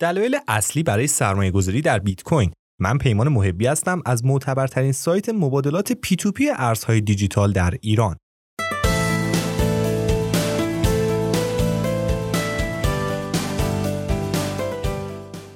دلایل اصلی برای سرمایه گذاری در بیت کوین من پیمان محبی هستم از معتبرترین سایت مبادلات P2P ارزهای دیجیتال در ایران.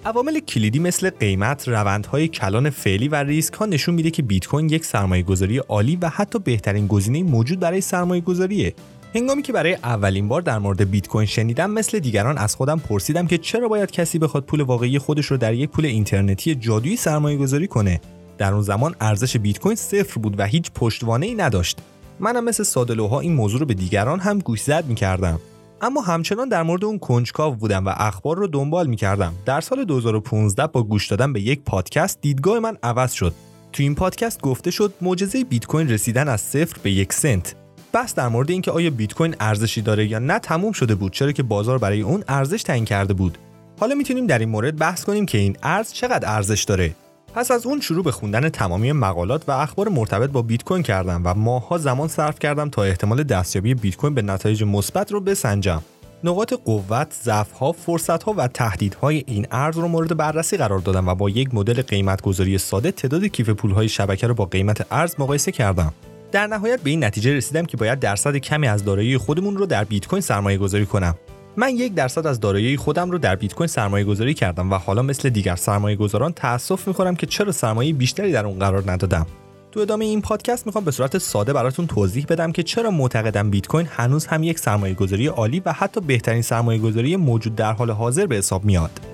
عوامل کلیدی مثل قیمت، روندهای کلان فعلی و ریسک ها نشون میده که بیت کوین یک سرمایه گذاری عالی و حتی بهترین گزینه موجود برای سرمایه گذاریه. هنگامی که برای اولین بار در مورد بیت کوین شنیدم مثل دیگران از خودم پرسیدم که چرا باید کسی بخواد پول واقعی خودش رو در یک پول اینترنتی جادویی سرمایه گذاری کنه. در اون زمان ارزش بیت کوین صفر بود و هیچ پشتوانه ای نداشت. منم مثل سادلوها این موضوع رو به دیگران هم گوشزد می‌کردم. اما همچنان در مورد اون کنجکاو بودم و اخبار رو دنبال می‌کردم. در سال 2015 با گوش دادن به یک پادکست دیدگاه من عوض شد. تو این پادکست گفته شد معجزه بیت کوین رسیدن از صفر به یک سنت. بحث در مورد اینکه آیا بیت کوین ارزشی داره یا نه تموم شده بود چرا که بازار برای اون ارزش تعیین کرده بود. حالا می‌تونیم در این مورد بحث کنیم که این ارز چقدر ارزش داره. پس از اون شروع به خوندن تمامی مقالات و اخبار مرتبط با بیت کوین کردم و ماها زمان صرف کردم تا احتمال دستیابی بیت کوین به نتایج مثبت رو بسنجم. نقاط قوت، ضعف‌ها، فرصت‌ها و تهدیدهای این ارز رو مورد بررسی قرار دادم و با یک مدل قیمت‌گذاری ساده تعداد کیف پول‌های شبکه رو با قیمت ارز مقایسه کردم. در نهایت به این نتیجه رسیدم که باید درصد کمی از دارایی خودمون رو در بیت کوین سرمایه گذاری کنم. من یک درصد از دارایی خودم رو در بیت کوین سرمایه گذاری کردم و حالا مثل دیگر سرمایه گذاران تاسف می‌خورم که چرا سرمایه بیشتری در اون قرار ندادم. تو ادامه این پادکست می‌خوام به صورت ساده براتون توضیح بدم که چرا معتقدم بیت کوین هنوز هم یک سرمایه گذاری عالی و حتی بهترین سرمایه گذاری موجود در حال حاضر به حساب میاد.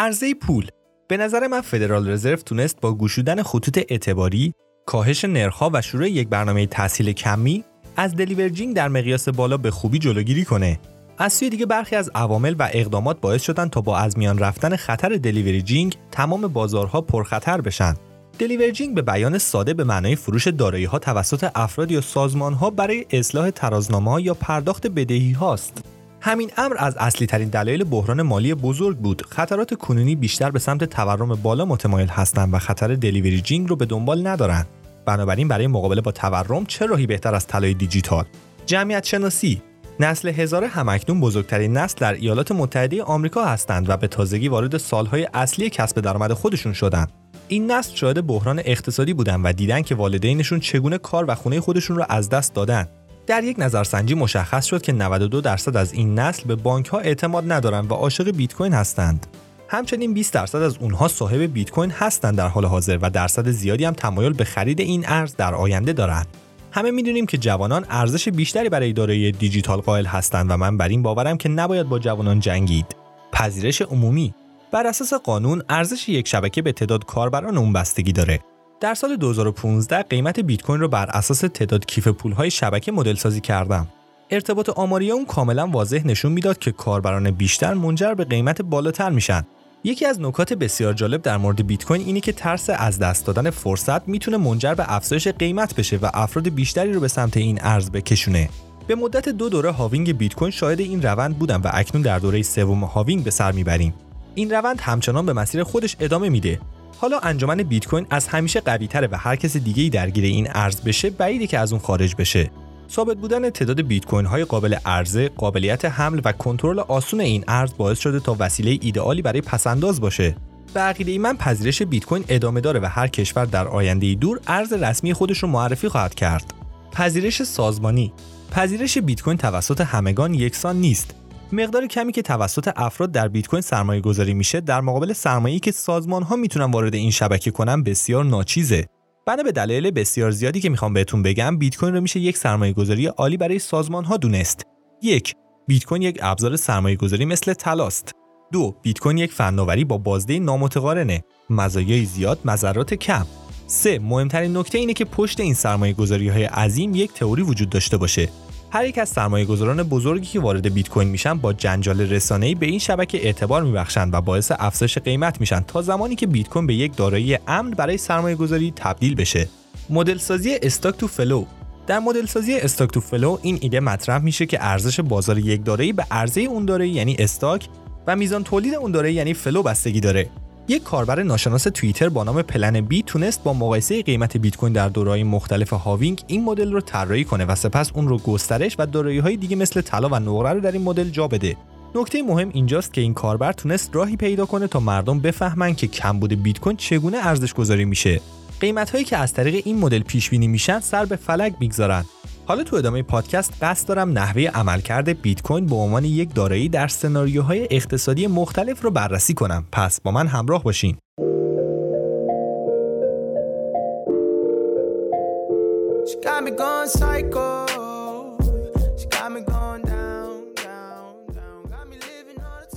عرضه پول به نظر من فدرال رزرو تونست با گشودن خطوط اعتباری، کاهش نرخ‌ها و شروع یک برنامه تحصیل کمی از دلیورجینگ در مقیاس بالا به خوبی جلوگیری کنه. از سوی دیگه برخی از عوامل و اقدامات باعث شدن تا با از میان رفتن خطر دلیورجینگ تمام بازارها پرخطر بشن. دلیورجینگ به بیان ساده به معنای فروش دارایی ها توسط افراد یا سازمان ها برای اصلاح ترازنامه یا پرداخت بدهی هاست. همین امر از اصلی ترین دلایل بحران مالی بزرگ بود. خطرات کنونی بیشتر به سمت تورم بالا متمایل هستند و خطر دلیوری رو به دنبال ندارند. بنابراین برای مقابله با تورم چه راهی بهتر از طلای دیجیتال؟ جمعیت شناسی نسل هزار همکنون بزرگترین نسل در ایالات متحده آمریکا هستند و به تازگی وارد سالهای اصلی کسب درآمد خودشون شدند. این نسل شاهد بحران اقتصادی بودند و دیدن که والدینشون چگونه کار و خونه خودشون را از دست دادن. در یک نظرسنجی مشخص شد که 92 درصد از این نسل به بانک ها اعتماد ندارند و عاشق بیت کوین هستند. همچنین 20 درصد از اونها صاحب بیت کوین هستند در حال حاضر و درصد زیادی هم تمایل به خرید این ارز در آینده دارند. همه می‌دونیم که جوانان ارزش بیشتری برای دارایی دیجیتال قائل هستند و من بر این باورم که نباید با جوانان جنگید. پذیرش عمومی بر اساس قانون ارزش یک شبکه به تعداد کاربران اون بستگی داره در سال 2015 قیمت بیت کوین رو بر اساس تعداد کیف پولهای شبکه مدل سازی کردم. ارتباط آماری اون کاملا واضح نشون می‌داد که کاربران بیشتر منجر به قیمت بالاتر میشن. یکی از نکات بسیار جالب در مورد بیت کوین اینه که ترس از دست دادن فرصت می‌تونه منجر به افزایش قیمت بشه و افراد بیشتری رو به سمت این ارز بکشونه. به مدت دو دوره halving بیت کوین شاهد این روند بودم و اکنون در دوره سوم halving به سر می‌بریم. این روند همچنان به مسیر خودش ادامه میده حالا انجمن بیت کوین از همیشه قوی تره و هر کس دیگه ای درگیر این ارز بشه بعیده که از اون خارج بشه ثابت بودن تعداد بیت کوین های قابل عرضه، قابلیت حمل و کنترل آسون این ارز باعث شده تا وسیله ایدئالی برای پسنداز باشه. به عقیده من پذیرش بیت کوین ادامه داره و هر کشور در آینده دور ارز رسمی خودش رو معرفی خواهد کرد. پذیرش سازمانی پذیرش بیت کوین توسط همگان یکسان نیست مقدار کمی که توسط افراد در بیت کوین سرمایه گذاری میشه در مقابل سرمایه‌ای که سازمان ها می‌تونن وارد این شبکه کنن بسیار ناچیزه. بنا به دلایل بسیار زیادی که می‌خوام بهتون بگم بیت کوین رو میشه یک سرمایه گذاری عالی برای سازمان ها دونست. یک بیت کوین یک ابزار سرمایه گذاری مثل تلاست دو بیت کوین یک فناوری با بازده نامتقارنه. مزایای زیاد مذرات کم. سه مهمترین نکته اینه که پشت این سرمایه گذاری های عظیم یک تئوری وجود داشته باشه. هر یک از سرمایه گذاران بزرگی که وارد بیت کوین میشن با جنجال رسانه‌ای به این شبکه اعتبار میبخشند و باعث افزایش قیمت میشن تا زمانی که بیت کوین به یک دارایی امن برای سرمایه گذاری تبدیل بشه. مدل سازی stock to flow. در مدل سازی stock to flow این ایده مطرح میشه که ارزش بازار یک دارایی به عرضه اون دارایی یعنی stock و میزان تولید اون دارایی یعنی flow بستگی داره. یک کاربر ناشناس توییتر با نام PlanB تونست با مقایسه قیمت بیت کوین در دوره‌های مختلف halving این مدل رو طراحی کنه و سپس اون رو گسترش و دارایی‌های دیگه مثل طلا و نقره رو در این مدل جا بده. نکته مهم اینجاست که این کاربر تونست راهی پیدا کنه تا مردم بفهمن که کمبود بیت کوین چگونه ارزش گذاری میشه. قیمت هایی که از طریق این مدل پیش بینی میشن سر به فلک می‌گذارن. حالا تو ادامه پادکست قصد دارم نحوه عملکرد بیت کوین به عنوان یک دارایی در سناریوهای اقتصادی مختلف رو بررسی کنم. پس با من همراه باشین.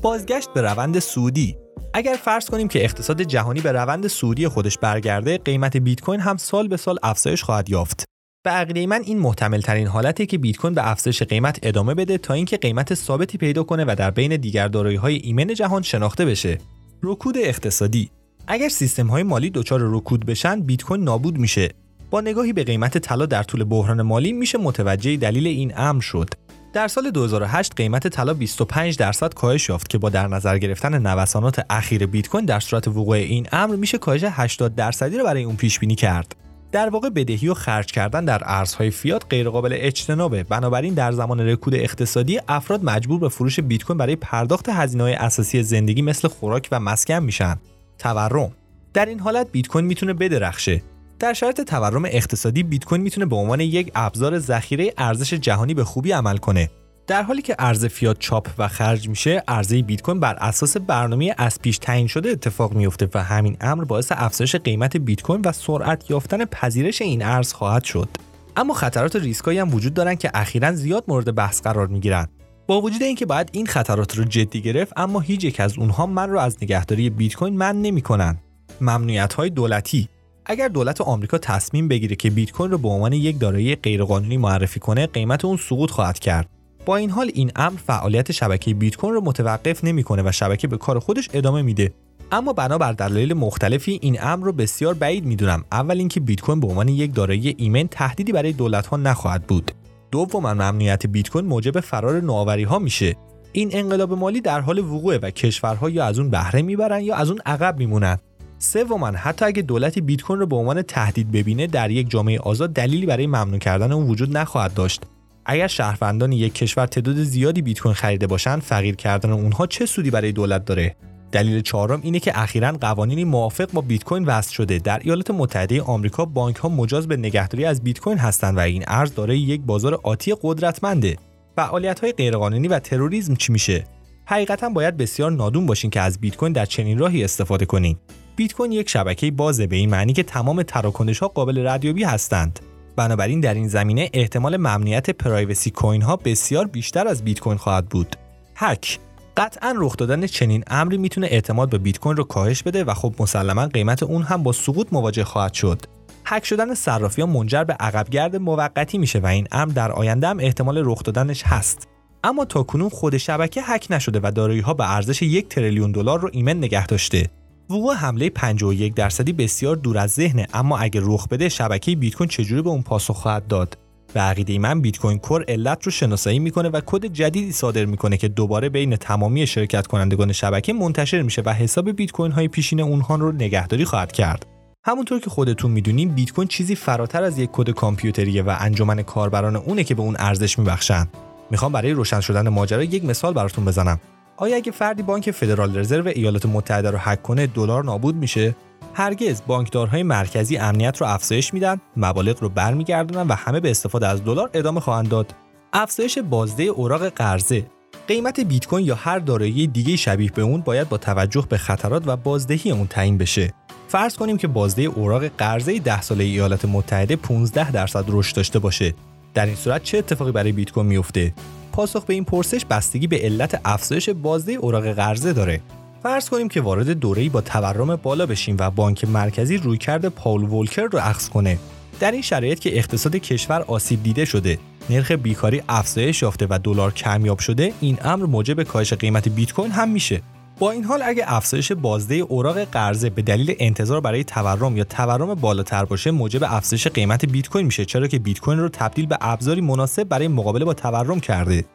بازگشت به روند سودی اگر فرض کنیم که اقتصاد جهانی به روند سودی خودش برگرده قیمت بیت کوین هم سال به سال افزایش خواهد یافت به عقیده من این محتمل ترین حالته که بیت کوین به افزایش قیمت ادامه بده تا اینکه قیمت ثابتی پیدا کنه و در بین دیگر دارایی های ایمن جهان شناخته بشه. رکود اقتصادی. اگر سیستم های مالی دچار رکود بشن بیت کوین نابود میشه. با نگاهی به قیمت طلا در طول بحران مالی میشه متوجه دلیل این امر شد. در سال 2008 قیمت طلا 25 درصد کاهش یافت که با در نظر گرفتن نوسانات اخیر بیت کوین در صورت وقوع این امر میشه کاهش 80 درصدی رو برای اون پیش بینی کرد. در واقع بدهی و خرج کردن در ارزهای فیات غیرقابل اجتنابه. بنابراین در زمان رکود اقتصادی افراد مجبور به فروش بیت کوین برای پرداخت هزینه‌های اساسی زندگی مثل خوراک و مسکن میشن. تورم. در این حالت بیت کوین می‌تونه بدرخشه. در شرایط تورم اقتصادی بیت کوین می‌تونه به عنوان یک ابزار ذخیره ارزش جهانی به خوبی عمل کنه. در حالی که ارز فیات چاپ و خرج میشه ارزه بیت کوین بر اساس برنامه از پیش تعیین شده اتفاق میفته و همین امر باعث افزایش قیمت بیت کوین و سرعت یافتن پذیرش این ارز خواهد شد. اما خطرات ریسکایی هم وجود دارن که اخیرا زیاد مورد بحث قرار می‌گیرن. با وجود اینکه باید این خطرات رو جدی گرفت اما هیچ یک از اونها من رو از نگهداری بیت کوین من نمی‌کنن. ممنوعیت های دولتی. اگر دولت آمریکا تصمیم بگیره که بیت کوین رو به عنوان یک دارایی غیرقانونی معرفی کنه قیمت اون سقوط خواهد کرد. با این حال این امر فعالیت شبکه بیت کوین رو متوقف نمی‌کنه و شبکه به کار خودش ادامه میده. اما بنابر دلایل مختلفی این امر رو بسیار بعید می‌دونم. اول اینکه بیت کوین به عنوان یک دارایی ایمن تهدیدی برای دولت ها نخواهد بود. دوم ممنوعیت بیت کوین موجب فرار نوآوری ها میشه. این انقلاب مالی در حال وقوعه و کشورها یا از اون بهره می‌برن یا از اون عقب میمونن. سوما حتی اگه دولت بیت کوین رو به عنوان تهدید ببینه در یک جامعه آزاد دلیلی برای ممنوع کردن اون وجود نخواهد داشت. اگر شهروندان یک کشور تعداد زیادی بیت کوین خریده باشند فقیر کردن اونها چه سودی برای دولت داره؟ دلیل چهارم اینه که اخیرا قوانینی موافق با بیت کوین وضع شده. در ایالات متحده آمریکا بانک ها مجاز به نگهداری از بیت کوین هستند و این ارز دارای یک بازار آتی قدرتمنده. فعالیت های غیرقانونی و تروریسم چی میشه؟ حقیقتا باید بسیار نادون باشین که از بیت کوین در چنین راهی استفاده کنین. بیت کوین یک شبکه بازه به این معنی که تمام تراکنش ها قابل ردیابی هستند. بنابراین در این زمینه احتمال ممنوعیت پرایوسی کوین ها بسیار بیشتر از بیت کوین خواهد بود. هک قطعا رخ دادن چنین امری می‌تونه اعتماد به بیت کوین رو کاهش بده و خب مسلما قیمت اون هم با سقوط مواجه خواهد شد. هک شدن صرافی ها منجر به عقبگرد موقتی میشه و این امر در آینده هم احتمال رخ دادنش هست. اما تاکنون خود شبکه هک نشده و دارایی ها به ارزش یک تریلیون دلار رو ایمن نگه داشته. وقوع حمله 51 درصدی بسیار دور از ذهنه اما اگه رخ بده شبکه بیت کوین چجوری به اون پاسخ خواهد داد؟ به عقیده من بیت کوین کور علت رو شناسایی می‌کنه و کد جدیدی صادر می‌کنه که دوباره بین تمامی شرکت کنندگان شبکه منتشر میشه و حساب بیت کوین های پیشین اونها رو نگهداری خواهد کرد. همونطور که خودتون می‌دونیم بیت کوین چیزی فراتر از یک کد کامپیوتریه و انجمن کاربران اونه که به اون ارزش میبخشن. می‌خوام برای روشن شدن ماجرا یک مثال براتون بزنم. آیا اگه فردی بانک فدرال رزرو ایالات متحده رو هک کنه دلار نابود میشه؟ هرگز بانکدارهای مرکزی امنیت رو افزایش میدن مبالغ رو برمیگردونن و همه به استفاده از دلار ادامه خواهند داد. افزایش بازده اوراق قرضه. قیمت بیت کوین یا هر دارایی دیگه شبیه به اون باید با توجه به خطرات و بازدهی اون تعیین بشه. فرض کنیم که بازده اوراق قرضه 10 ساله ایالات متحده 15 درصد رشد داشته باشه. در این صورت چه اتفاقی برای بیت کوین میفته؟ پاسخ به این پرسش بستگی به علت افزایش بازده اوراق قرضه داره. فرض کنیم که وارد دوره‌ای با تورم بالا بشیم و بانک مرکزی روی کرده پاول ولکر رو اخذ کنه. در این شرایط که اقتصاد کشور آسیب دیده شده نرخ بیکاری افزایش یافته و دلار کمیاب شده این امر موجب کاهش قیمت بیت کوین هم میشه. با این حال اگه افزایش بازده اوراق قرضه به دلیل انتظار برای تورم یا تورم بالاتر باشه موجب افزایش قیمت بیت کوین میشه چرا که بیت کوین رو تبدیل به ابزاری مناسب برای مقابله با تورم کرده.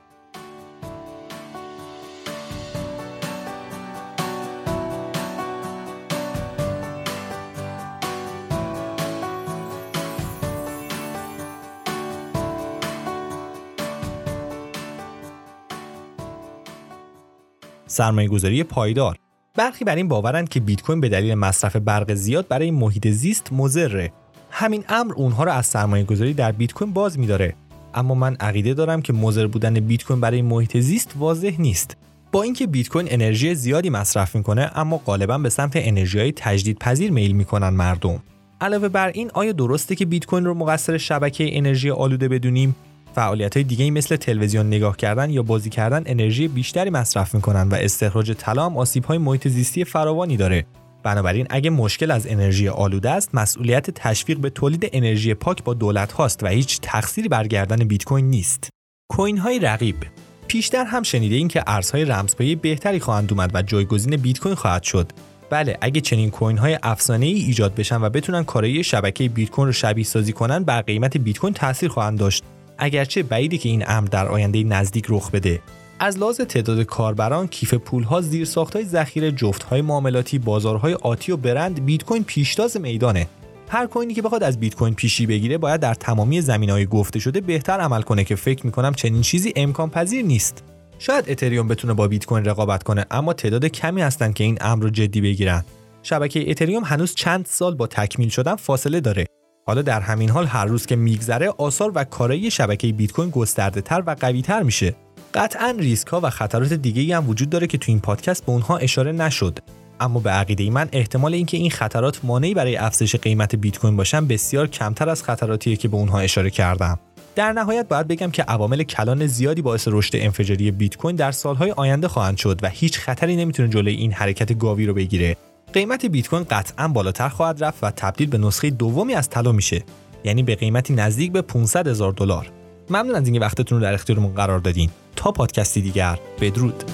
سرمایه گذاری پایدار. برخی بر این باورند که بیت کوین به دلیل مصرف برق زیاد برای محیط زیست مضره. همین امر اونها را از سرمایه گذاری در بیت کوین باز میداره. اما من عقیده دارم که مضر بودن بیت کوین برای محیط زیست واضح نیست. با اینکه بیت کوین انرژی زیادی مصرف می‌کنه اما غالبا به سمت انرژی های تجدیدپذیر میل می‌کنن مردم. علاوه بر این آیا درسته که بیت کوین رو مقصر شبکه انرژی آلوده بدونیم؟ فعالیت های دیگه مثل تلویزیون نگاه کردن یا بازی کردن انرژی بیشتری مصرف می‌کنن و استخراج طلا هم آسیب های محیط زیستی فراوانی داره. بنابراین اگه مشکل از انرژی آلوده است مسئولیت تشویق به تولید انرژی پاک با دولت هاست و هیچ تقصیری بر گردن بیت کوین نیست. کوین های رقیب پیشتر هم شنیده این که ارزهای رمزپایه بهتری خواهند اومد و جایگزین بیت کوین خواهد شد. بله اگه چنین کوین های افسانه ای ایجاد بشن و بتونن کارایی شبکه بیت کوین رو شبیه سازی کنن بر قیمت بیت کوین تاثیر خواهند داشت. اگرچه بعیده که این امر در آینده نزدیک رخ بده. از لحاظ تعداد کاربران کیف پولها زیرساختهای ذخیره جفتهای معاملاتی بازارهای آتی و برند بیت کوین پیشتاز میدانه. هر کوینی که بخواد از بیت کوین پیشی بگیره باید در تمامی زمینهای گفته شده بهتر عمل کنه که فکر می‌کنم چنین چیزی امکان پذیر نیست. شاید اتریوم بتونه با بیت کوین رقابت کنه اما تعداد کمی هستن که این امر رو جدی بگیرن. شبکه اتریوم هنوز چند سال با تکمیل شدن فاصله داره. حالا در همین حال هر روز که میگذره آثار و کارایی شبکه بیت کوین گسترده تر و قوی تر میشه. قطعا ریسک ها و خطرات دیگه هم وجود داره که تو این پادکست به اونها اشاره نشد. اما به عقیده من احتمال اینکه این خطرات مانعی برای افزایش قیمت بیت کوین باشن بسیار کمتر از خطراتیه که به اونها اشاره کردم. در نهایت باید بگم که عوامل کلان زیادی باعث رشد انفجاری بیت کوین در سالهای آینده خواهند شد و هیچ خطری نمی‌تونه جلوی این حرکت گاوی رو بگیره. قیمت بیت کوین قطعا بالاتر خواهد رفت و تبدیل به نسخه دومی از طلا میشه یعنی به قیمتی نزدیک به 500 هزار دلار. ممنون از اینکه وقتتون رو در اختیارمون قرار دادین. تا پادکستی دیگر بدرود.